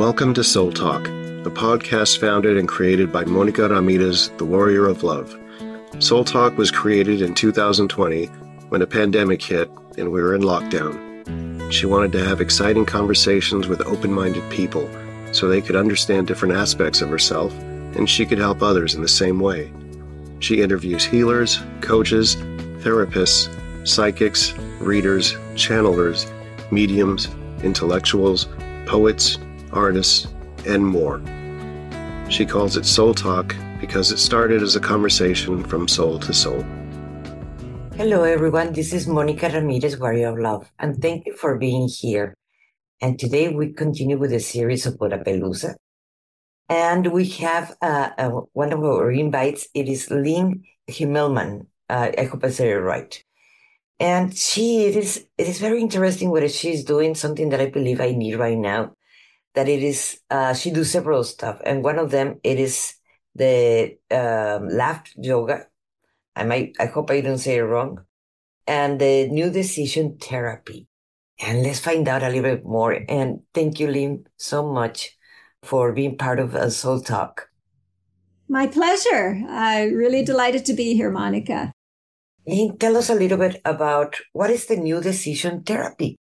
Welcome to Soul Talk, a podcast founded and created by Monica Ramirez, the Warrior of Love. Soul Talk was created in 2020 when a pandemic hit and we were in lockdown. She wanted to have exciting conversations with open minded people so they could understand different aspects of herself and she could help others in the same way. She interviews healers, coaches, therapists, psychics, readers, channelers, mediums, intellectuals, poets, artists, and more. She calls it Soul Talk because it started as a conversation from soul to soul. Hello, everyone. This is Monica Ramirez, Warrior of Love, and thank you for being here. And today we continue with the series of Porapalooza. And we have uh, uh, one of our invites. It is Lynn Himmelman. Uh, I hope I said it right. And she, it is, it is very interesting what she's doing, something that I believe I need right now that it is uh, she do several stuff, and one of them it is the um, laugh yoga. I might I hope I don't say it wrong, and the new decision therapy. And let's find out a little bit more. And thank you, Lynn, so much for being part of a Soul Talk. My pleasure. I'm really delighted to be here, Monica. Lynn, tell us a little bit about what is the new decision therapy.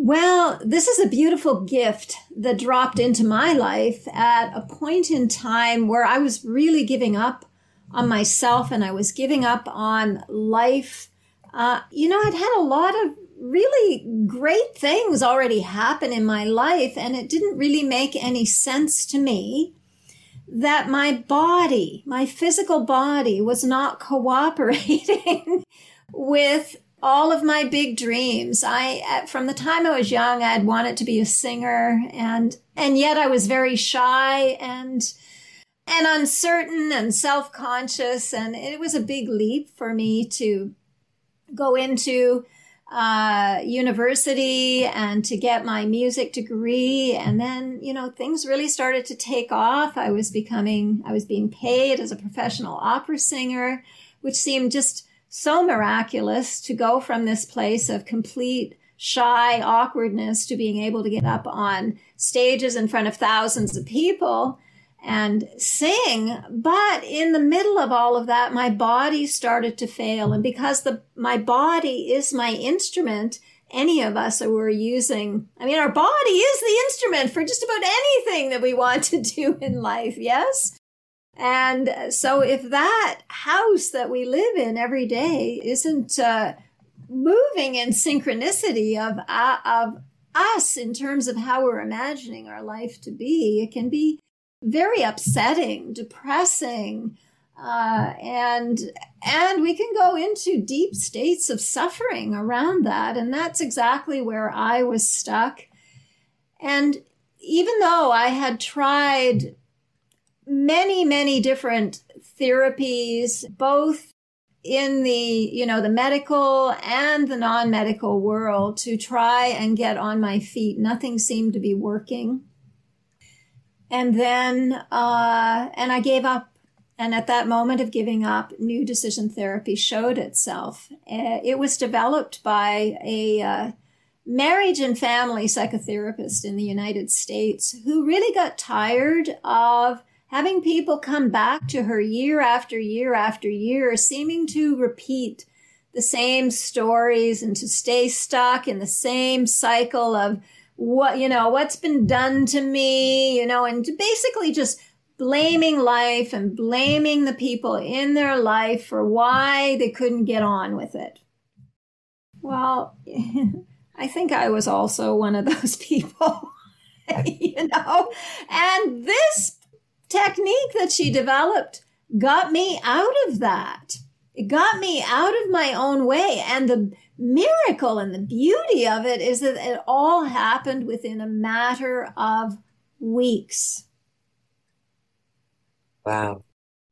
Well, this is a beautiful gift that dropped into my life at a point in time where I was really giving up on myself and I was giving up on life. Uh, you know, I'd had a lot of really great things already happen in my life, and it didn't really make any sense to me that my body, my physical body, was not cooperating with all of my big dreams. I, from the time I was young, I'd wanted to be a singer and, and yet I was very shy and, and uncertain and self-conscious. And it was a big leap for me to go into, uh, university and to get my music degree. And then, you know, things really started to take off. I was becoming, I was being paid as a professional opera singer, which seemed just so miraculous to go from this place of complete shy awkwardness to being able to get up on stages in front of thousands of people and sing. But in the middle of all of that, my body started to fail. And because the, my body is my instrument, any of us who are using, I mean, our body is the instrument for just about anything that we want to do in life. Yes. And so if that house that we live in every day isn't uh, moving in synchronicity of, uh, of us in terms of how we're imagining our life to be, it can be very upsetting, depressing, uh, and and we can go into deep states of suffering around that, and that's exactly where I was stuck. And even though I had tried many, many different therapies, both in the, you know, the medical and the non-medical world to try and get on my feet. Nothing seemed to be working. And then, uh, and I gave up. And at that moment of giving up, new decision therapy showed itself. Uh, it was developed by a, uh, marriage and family psychotherapist in the United States who really got tired of having people come back to her year after year after year, seeming to repeat the same stories and to stay stuck in the same cycle of what, you know, what's been done to me, you know, and basically just blaming life and blaming the people in their life for why they couldn't get on with it. Well, I think I was also one of those people, you know, and this technique that she developed got me out of that. It got me out of my own way. And the miracle and the beauty of it is that it all happened within a matter of weeks. Wow.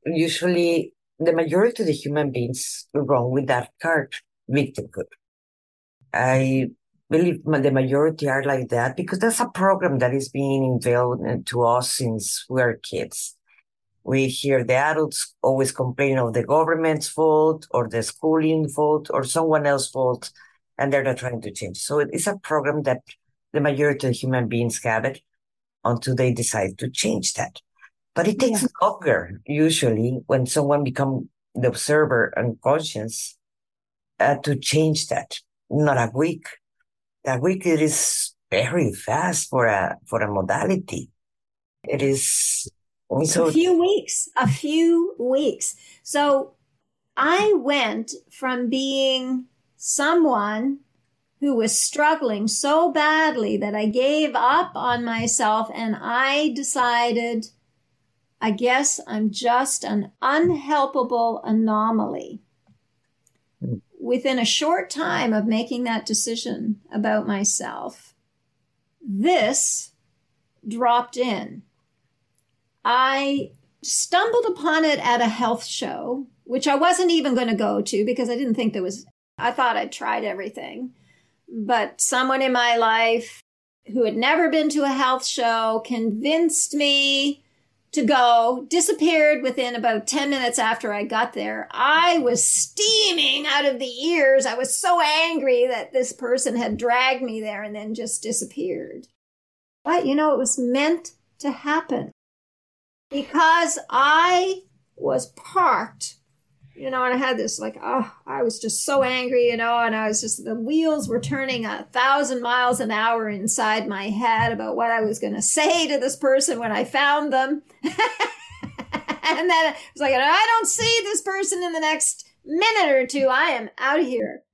Usually, the majority of the human beings wrong with that card, victimhood. I believe the majority are like that because that's a program that is being instilled to us since we're kids. We hear the adults always complain of the government's fault or the schooling fault or someone else's fault, and they're not trying to change. So it's a program that the majority of human beings have it. until they decide to change that. But it takes Yeah. longer usually when someone become the observer and conscious uh, to change that. Not a week. Week it is very fast for a for a modality. It is so a few weeks, a few weeks. So I went from being someone who was struggling so badly that I gave up on myself and I decided, I guess I'm just an unhelpable anomaly. Within a short time of making that decision about myself, this dropped in. I stumbled upon it at a health show, which I wasn't even going to go to because I didn't think there was, I thought I'd tried everything. But someone in my life who had never been to a health show convinced me to go, disappeared within about 10 minutes after I got there. I was steaming out of the ears. I was so angry that this person had dragged me there and then just disappeared. But you know, it was meant to happen because I was parked, you know, and I had this like, oh, I was just so angry, you know, and I was just, the wheels were turning a thousand miles an hour inside my head about what I was going to say to this person when I found them. and then it was like, I don't see this person in the next minute or two. I am out of here.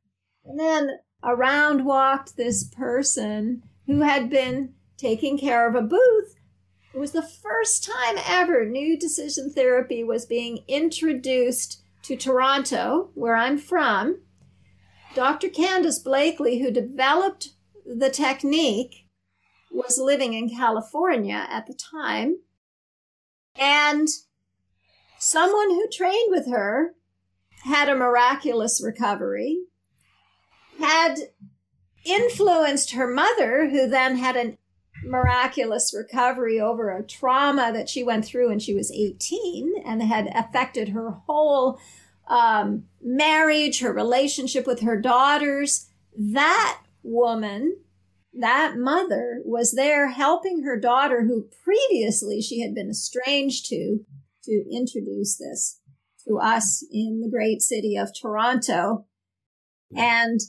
And then around walked this person who had been taking care of a booth it was the first time ever new decision therapy was being introduced to Toronto, where I'm from. Dr. Candace Blakely, who developed the technique, was living in California at the time. And someone who trained with her had a miraculous recovery, had influenced her mother, who then had an miraculous recovery over a trauma that she went through when she was 18 and had affected her whole um, marriage, her relationship with her daughters. That woman, that mother, was there helping her daughter, who previously she had been estranged to, to introduce this to us in the great city of Toronto. And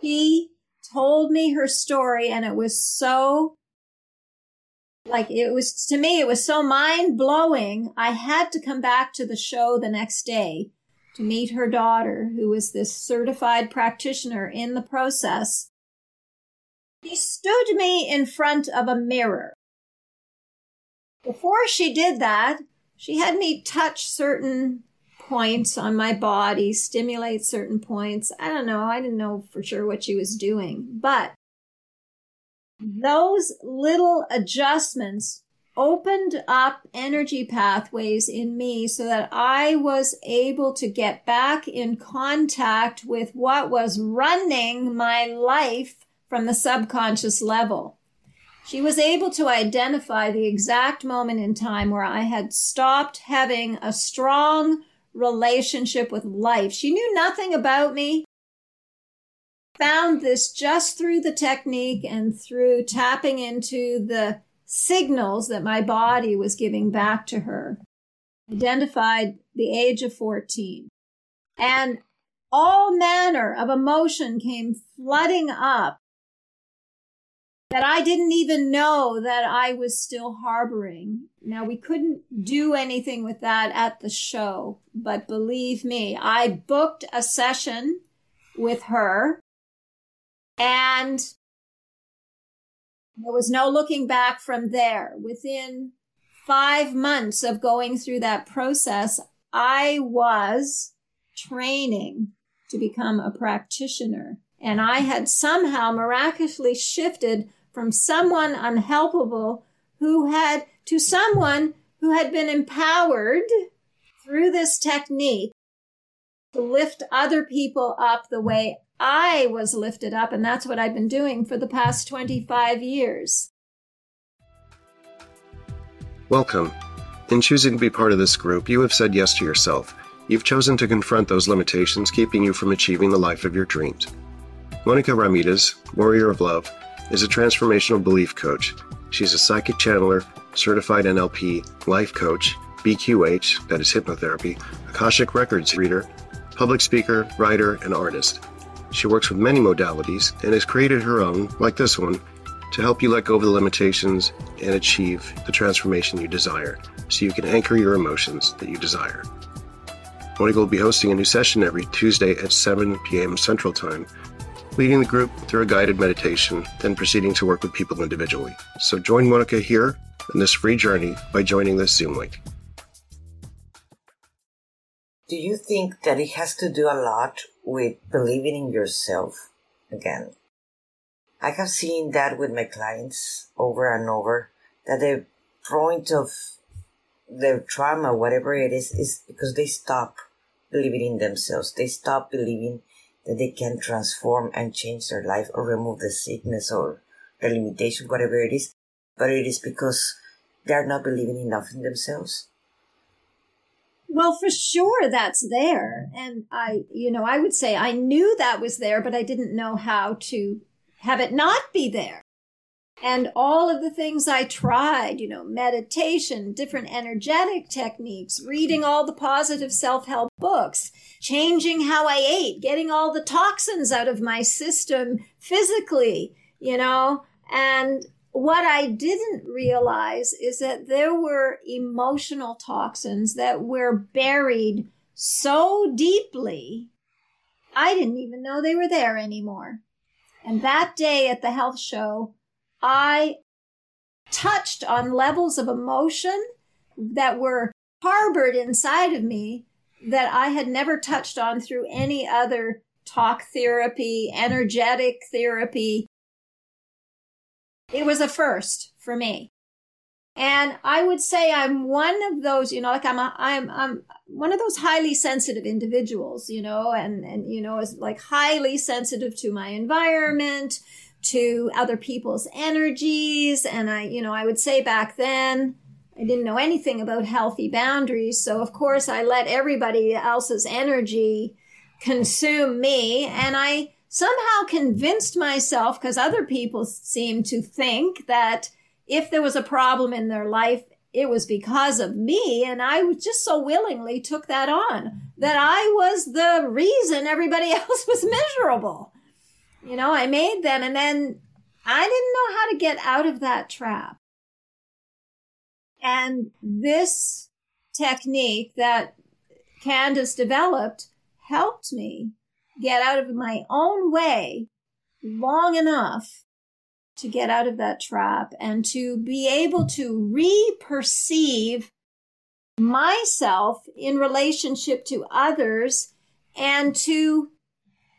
he told me her story and it was so like it was to me it was so mind blowing i had to come back to the show the next day to meet her daughter who was this certified practitioner in the process. She stood me in front of a mirror. Before she did that she had me touch certain points on my body, stimulate certain points. I don't know. I didn't know for sure what she was doing, but those little adjustments opened up energy pathways in me so that I was able to get back in contact with what was running my life from the subconscious level. She was able to identify the exact moment in time where I had stopped having a strong relationship with life. She knew nothing about me. Found this just through the technique and through tapping into the signals that my body was giving back to her. Identified the age of 14. And all manner of emotion came flooding up that I didn't even know that I was still harboring. Now, we couldn't do anything with that at the show, but believe me, I booked a session with her and there was no looking back from there. Within five months of going through that process, I was training to become a practitioner. And I had somehow miraculously shifted from someone unhelpable who had to someone who had been empowered through this technique to lift other people up the way I was lifted up. And that's what I've been doing for the past 25 years. Welcome. In choosing to be part of this group, you have said yes to yourself. You've chosen to confront those limitations keeping you from achieving the life of your dreams. Monica Ramirez, Warrior of Love, is a transformational belief coach, She's a psychic channeler, certified NLP, life coach, BQH, that is hypnotherapy, Akashic Records reader, public speaker, writer, and artist. She works with many modalities and has created her own, like this one, to help you let go of the limitations and achieve the transformation you desire so you can anchor your emotions that you desire. Monica will be hosting a new session every Tuesday at 7 p.m. Central Time, leading the group through a guided meditation, then proceeding to work with people individually. So join Monica here in this free journey by joining this Zoom link. Do you think that it has to do a lot with believing in yourself again? I have seen that with my clients over and over that the point of their trauma, whatever it is, is because they stop believing in themselves. They stop believing that they can transform and change their life or remove the sickness or the limitation, whatever it is. But it is because they are not believing enough in themselves. Well, for sure that's there. And I, you know, I would say I knew that was there, but I didn't know how to have it not be there. And all of the things I tried, you know, meditation, different energetic techniques, reading all the positive self help books, changing how I ate, getting all the toxins out of my system physically, you know, and what I didn't realize is that there were emotional toxins that were buried so deeply, I didn't even know they were there anymore. And that day at the health show, I touched on levels of emotion that were harbored inside of me that I had never touched on through any other talk therapy, energetic therapy. It was a first for me. And I would say I'm one of those, you know, like I'm, a, I'm, I'm one of those highly sensitive individuals, you know, and, and, you know, is like highly sensitive to my environment, to other people's energies. And I, you know, I would say back then, I didn't know anything about healthy boundaries. So, of course, I let everybody else's energy consume me. And I somehow convinced myself, because other people seem to think that if there was a problem in their life, it was because of me. And I just so willingly took that on that I was the reason everybody else was miserable. You know, I made them and then I didn't know how to get out of that trap. And this technique that Candace developed helped me get out of my own way long enough to get out of that trap and to be able to re-perceive myself in relationship to others and to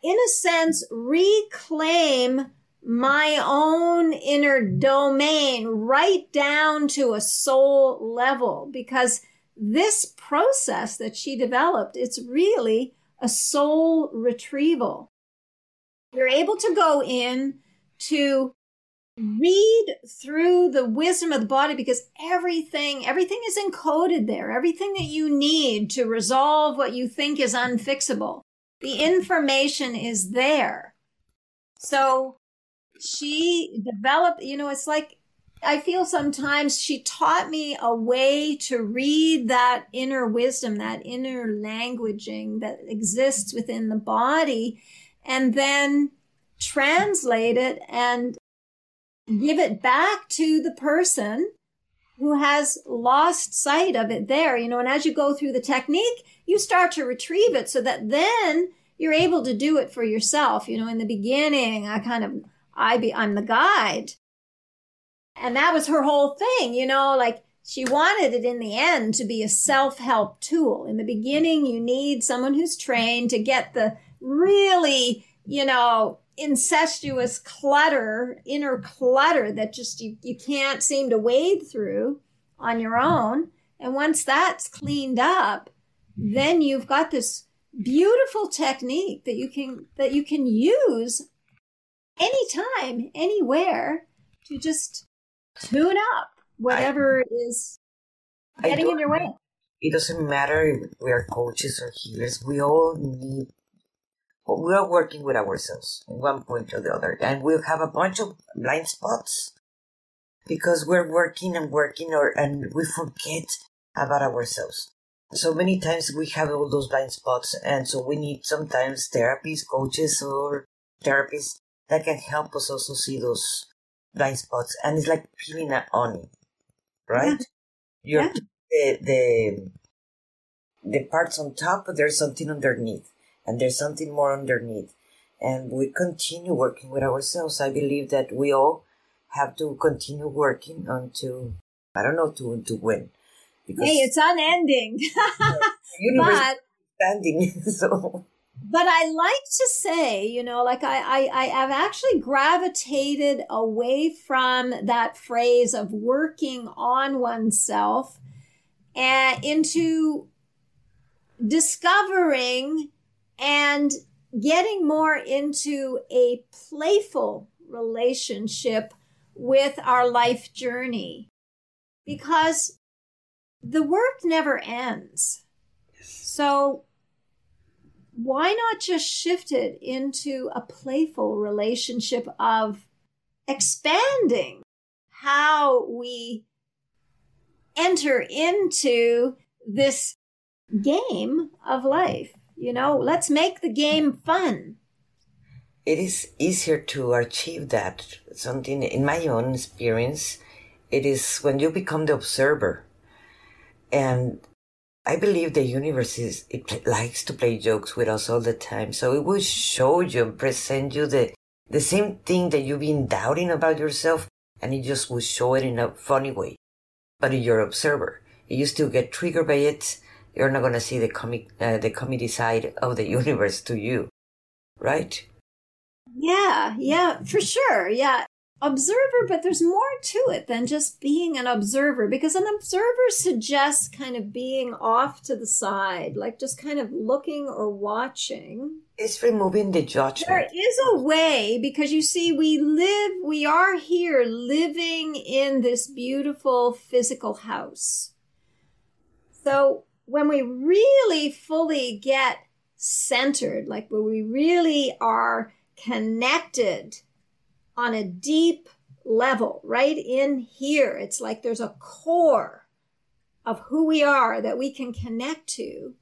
in a sense, reclaim my own inner domain right down to a soul level because this process that she developed, it's really a soul retrieval. You're able to go in to read through the wisdom of the body because everything everything is encoded there everything that you need to resolve what you think is unfixable the information is there. So she developed, you know, it's like I feel sometimes she taught me a way to read that inner wisdom, that inner languaging that exists within the body, and then translate it and give it back to the person who has lost sight of it there, you know, and as you go through the technique, you start to retrieve it so that then you're able to do it for yourself. You know, in the beginning, I kind of, I be, I'm the guide. And that was her whole thing, you know, like she wanted it in the end to be a self-help tool. In the beginning, you need someone who's trained to get the really, you know, incestuous clutter, inner clutter that just you, you can't seem to wade through on your own. And once that's cleaned up, Mm-hmm. then you've got this beautiful technique that you can that you can use anytime, anywhere to just tune up whatever I, is getting in your way. It doesn't matter if we are coaches or healers. We all need. We are working with ourselves at one point or the other, and we'll have a bunch of blind spots. because we're working and working or and we forget about ourselves. So many times we have all those blind spots and so we need sometimes therapies, coaches or therapists that can help us also see those blind spots. And it's like peeling an onion, right? Yeah. You're yeah. the the the parts on top, but there's something underneath, and there's something more underneath. And we continue working with ourselves. I believe that we all have to continue working until I don't know to to win. Hey, it's unending. but expanding, so. But I like to say, you know, like I, I, I have actually gravitated away from that phrase of working on oneself and into discovering and getting more into a playful relationship with our life journey because the work never ends. So why not just shift it into a playful relationship of expanding how we enter into this game of life? You know, let's make the game fun. It is easier to achieve that. Something in my own experience, it is when you become the observer. And I believe the universe is, it likes to play jokes with us all the time. So it will show you and present you the, the same thing that you've been doubting about yourself, and it just will show it in a funny way. But you're observer. You still get triggered by it. You're not gonna see the comic, uh, the comedy side of the universe to you, right? Yeah, yeah, for sure. Yeah observer, but there's more to it than just being an observer because an observer suggests kind of being off to the side, like just kind of looking or watching. It's removing the judgment. There is a way because you see, we live, we are here living in this beautiful physical house. So when we really fully get centered, like when we really are connected on a deep level, right in here. It's like there's a core of who we are that we can connect to.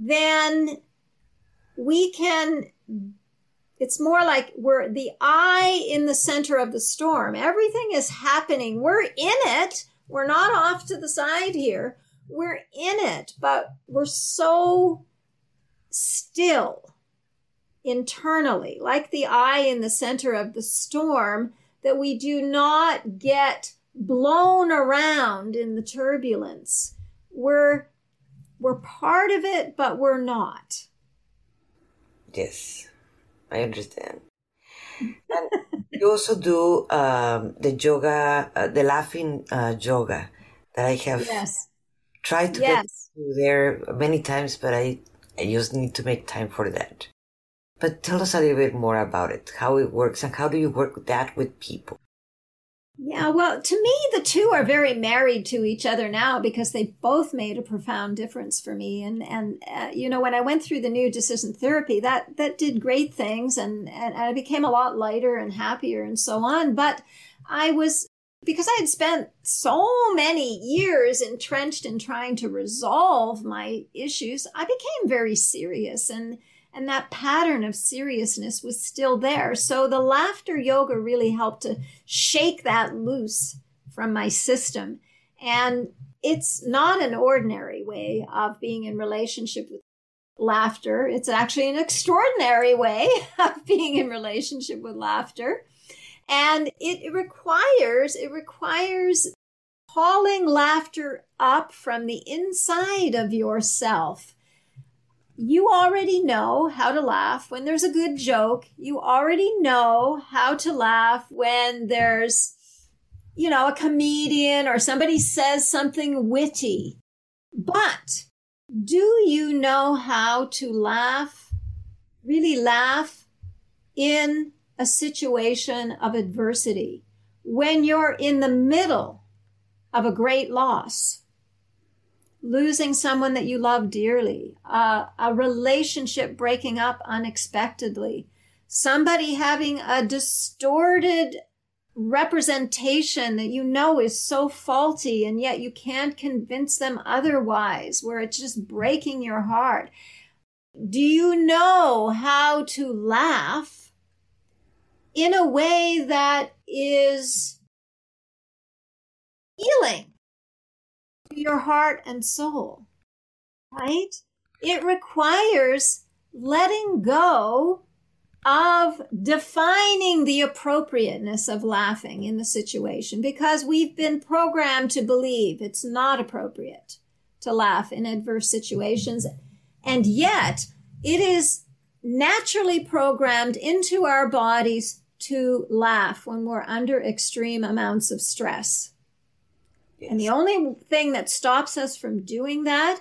Then we can, it's more like we're the eye in the center of the storm. Everything is happening. We're in it. We're not off to the side here. We're in it, but we're so still internally, like the eye in the center of the storm, that we do not get blown around in the turbulence. We're we're part of it, but we're not. Yes, I understand. and you also do um, the yoga, uh, the laughing uh, yoga that I have yes. tried to yes. get there many times, but I, I just need to make time for that. But tell us a little bit more about it, how it works, and how do you work that with people? Yeah, well, to me, the two are very married to each other now because they both made a profound difference for me. And and uh, you know, when I went through the new decision therapy, that that did great things, and, and I became a lot lighter and happier and so on. But I was because I had spent so many years entrenched in trying to resolve my issues, I became very serious and and that pattern of seriousness was still there. So the laughter yoga really helped to shake that loose from my system. And it's not an ordinary way of being in relationship with laughter. It's actually an extraordinary way of being in relationship with laughter. And it requires, it requires calling laughter up from the inside of yourself you already know how to laugh when there's a good joke. You already know how to laugh when there's, you know, a comedian or somebody says something witty. But do you know how to laugh, really laugh in a situation of adversity when you're in the middle of a great loss? Losing someone that you love dearly, uh, a relationship breaking up unexpectedly, somebody having a distorted representation that you know is so faulty and yet you can't convince them otherwise, where it's just breaking your heart. Do you know how to laugh in a way that is your heart and soul? Right? It requires letting go of defining the appropriateness of laughing in the situation because we've been programmed to believe it's not appropriate to laugh in adverse situations. And yet it is naturally programmed into our bodies to laugh when we're under extreme amounts of stress. Yes. And the only thing that stops us from doing that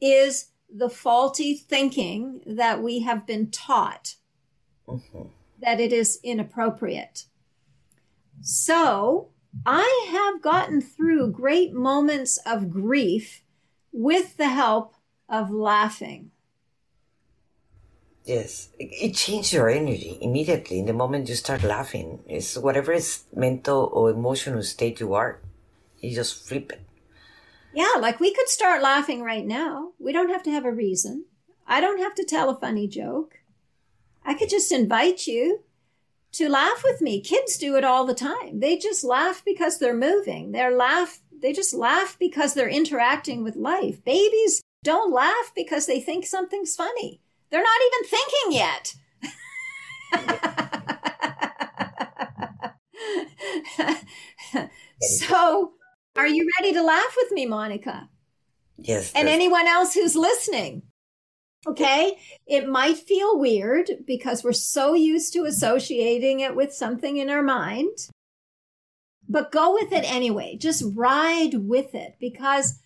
is the faulty thinking that we have been taught mm-hmm. that it is inappropriate. So I have gotten through great moments of grief with the help of laughing. Yes, it changes your energy immediately. In the moment you start laughing, it's whatever is mental or emotional state you are, you just flip it. Yeah, like we could start laughing right now. We don't have to have a reason. I don't have to tell a funny joke. I could just invite you to laugh with me. Kids do it all the time. They just laugh because they're moving. They're laugh they just laugh because they're interacting with life. Babies don't laugh because they think something's funny. They're not even thinking yet. so, are you ready to laugh with me, Monica? Yes. And anyone else who's listening? Okay. It might feel weird because we're so used to associating it with something in our mind, but go with it anyway. Just ride with it because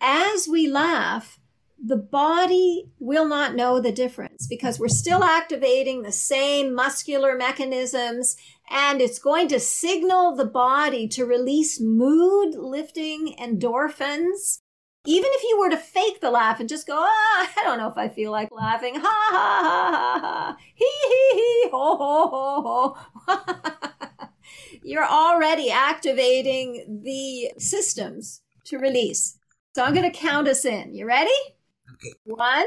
as we laugh, the body will not know the difference because we're still activating the same muscular mechanisms and it's going to signal the body to release mood lifting endorphins even if you were to fake the laugh and just go, ah, I don't know if I feel like laughing, ha ha ha ha ha, hee hee hee, ho ho ho ho, you're already activating the systems to release. So I'm going to count us in. You ready? Okay. One,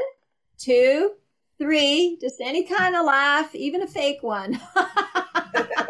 two, three. Just any kind of laugh, even a fake one.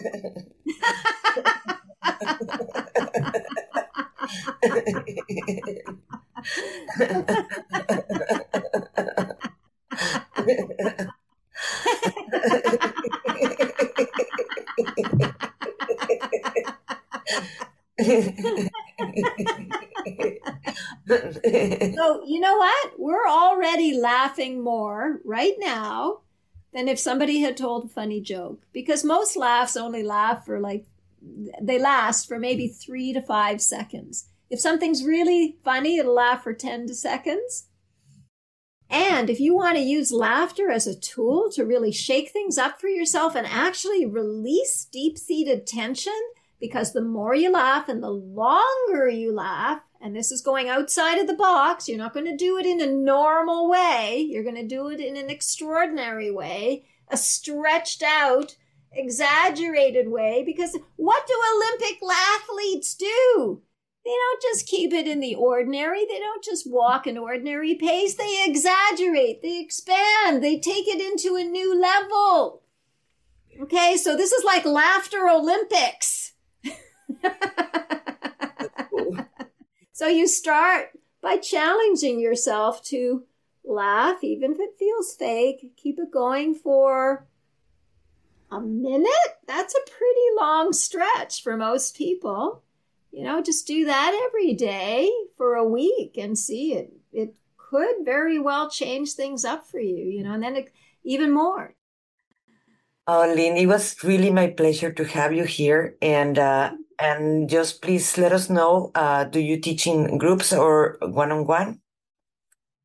than if somebody had told a funny joke because most laughs only laugh for like they last for maybe three to five seconds. If something's really funny, it'll laugh for 10 to seconds. And if you want to use laughter as a tool to really shake things up for yourself and actually release deep seated tension, because the more you laugh and the longer you laugh, and this is going outside of the box, you're not going to do it in a normal way. You're going to do it in an extraordinary way, a stretched out, exaggerated way, because what do Olympic athletes do? They don't just keep it in the ordinary. They don't just walk an ordinary pace. They exaggerate. They expand. They take it into a new level. Okay, so this is like laughter Olympics. so you start by challenging yourself to laugh, even if it feels fake. Keep it going for a minute. That's a pretty long stretch for most people you know, just do that every day for a week and see it. It could very well change things up for you, you know, and then it, even more. Oh, Lynn, it was really my pleasure to have you here, and uh, and just please let us know. Uh, do you teach in groups or one on one?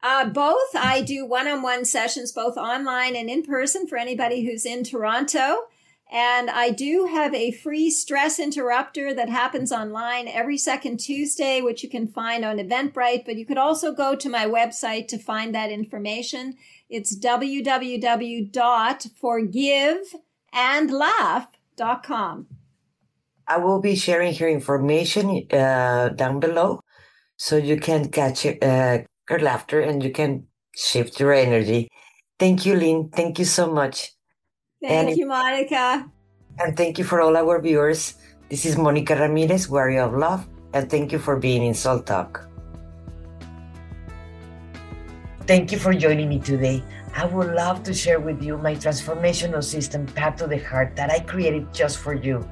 Uh, both. I do one on one sessions, both online and in person for anybody who's in Toronto. And I do have a free stress interrupter that happens online every second Tuesday, which you can find on Eventbrite. But you could also go to my website to find that information. It's www.forgiveandlaugh.com. I will be sharing her information uh, down below so you can catch uh, her laughter and you can shift your energy. Thank you, Lynn. Thank you so much. Thank and, you, Monica. And thank you for all our viewers. This is Monica Ramirez, Warrior of Love, and thank you for being in Soul Talk. Thank you for joining me today. I would love to share with you my transformational system, Path to the Heart, that I created just for you.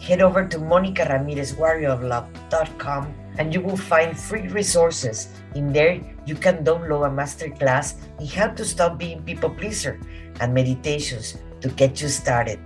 Head over to monicaramirezwarrioroflove.com and you will find free resources. In there, you can download a masterclass in how to stop being people pleaser and meditations to get you started.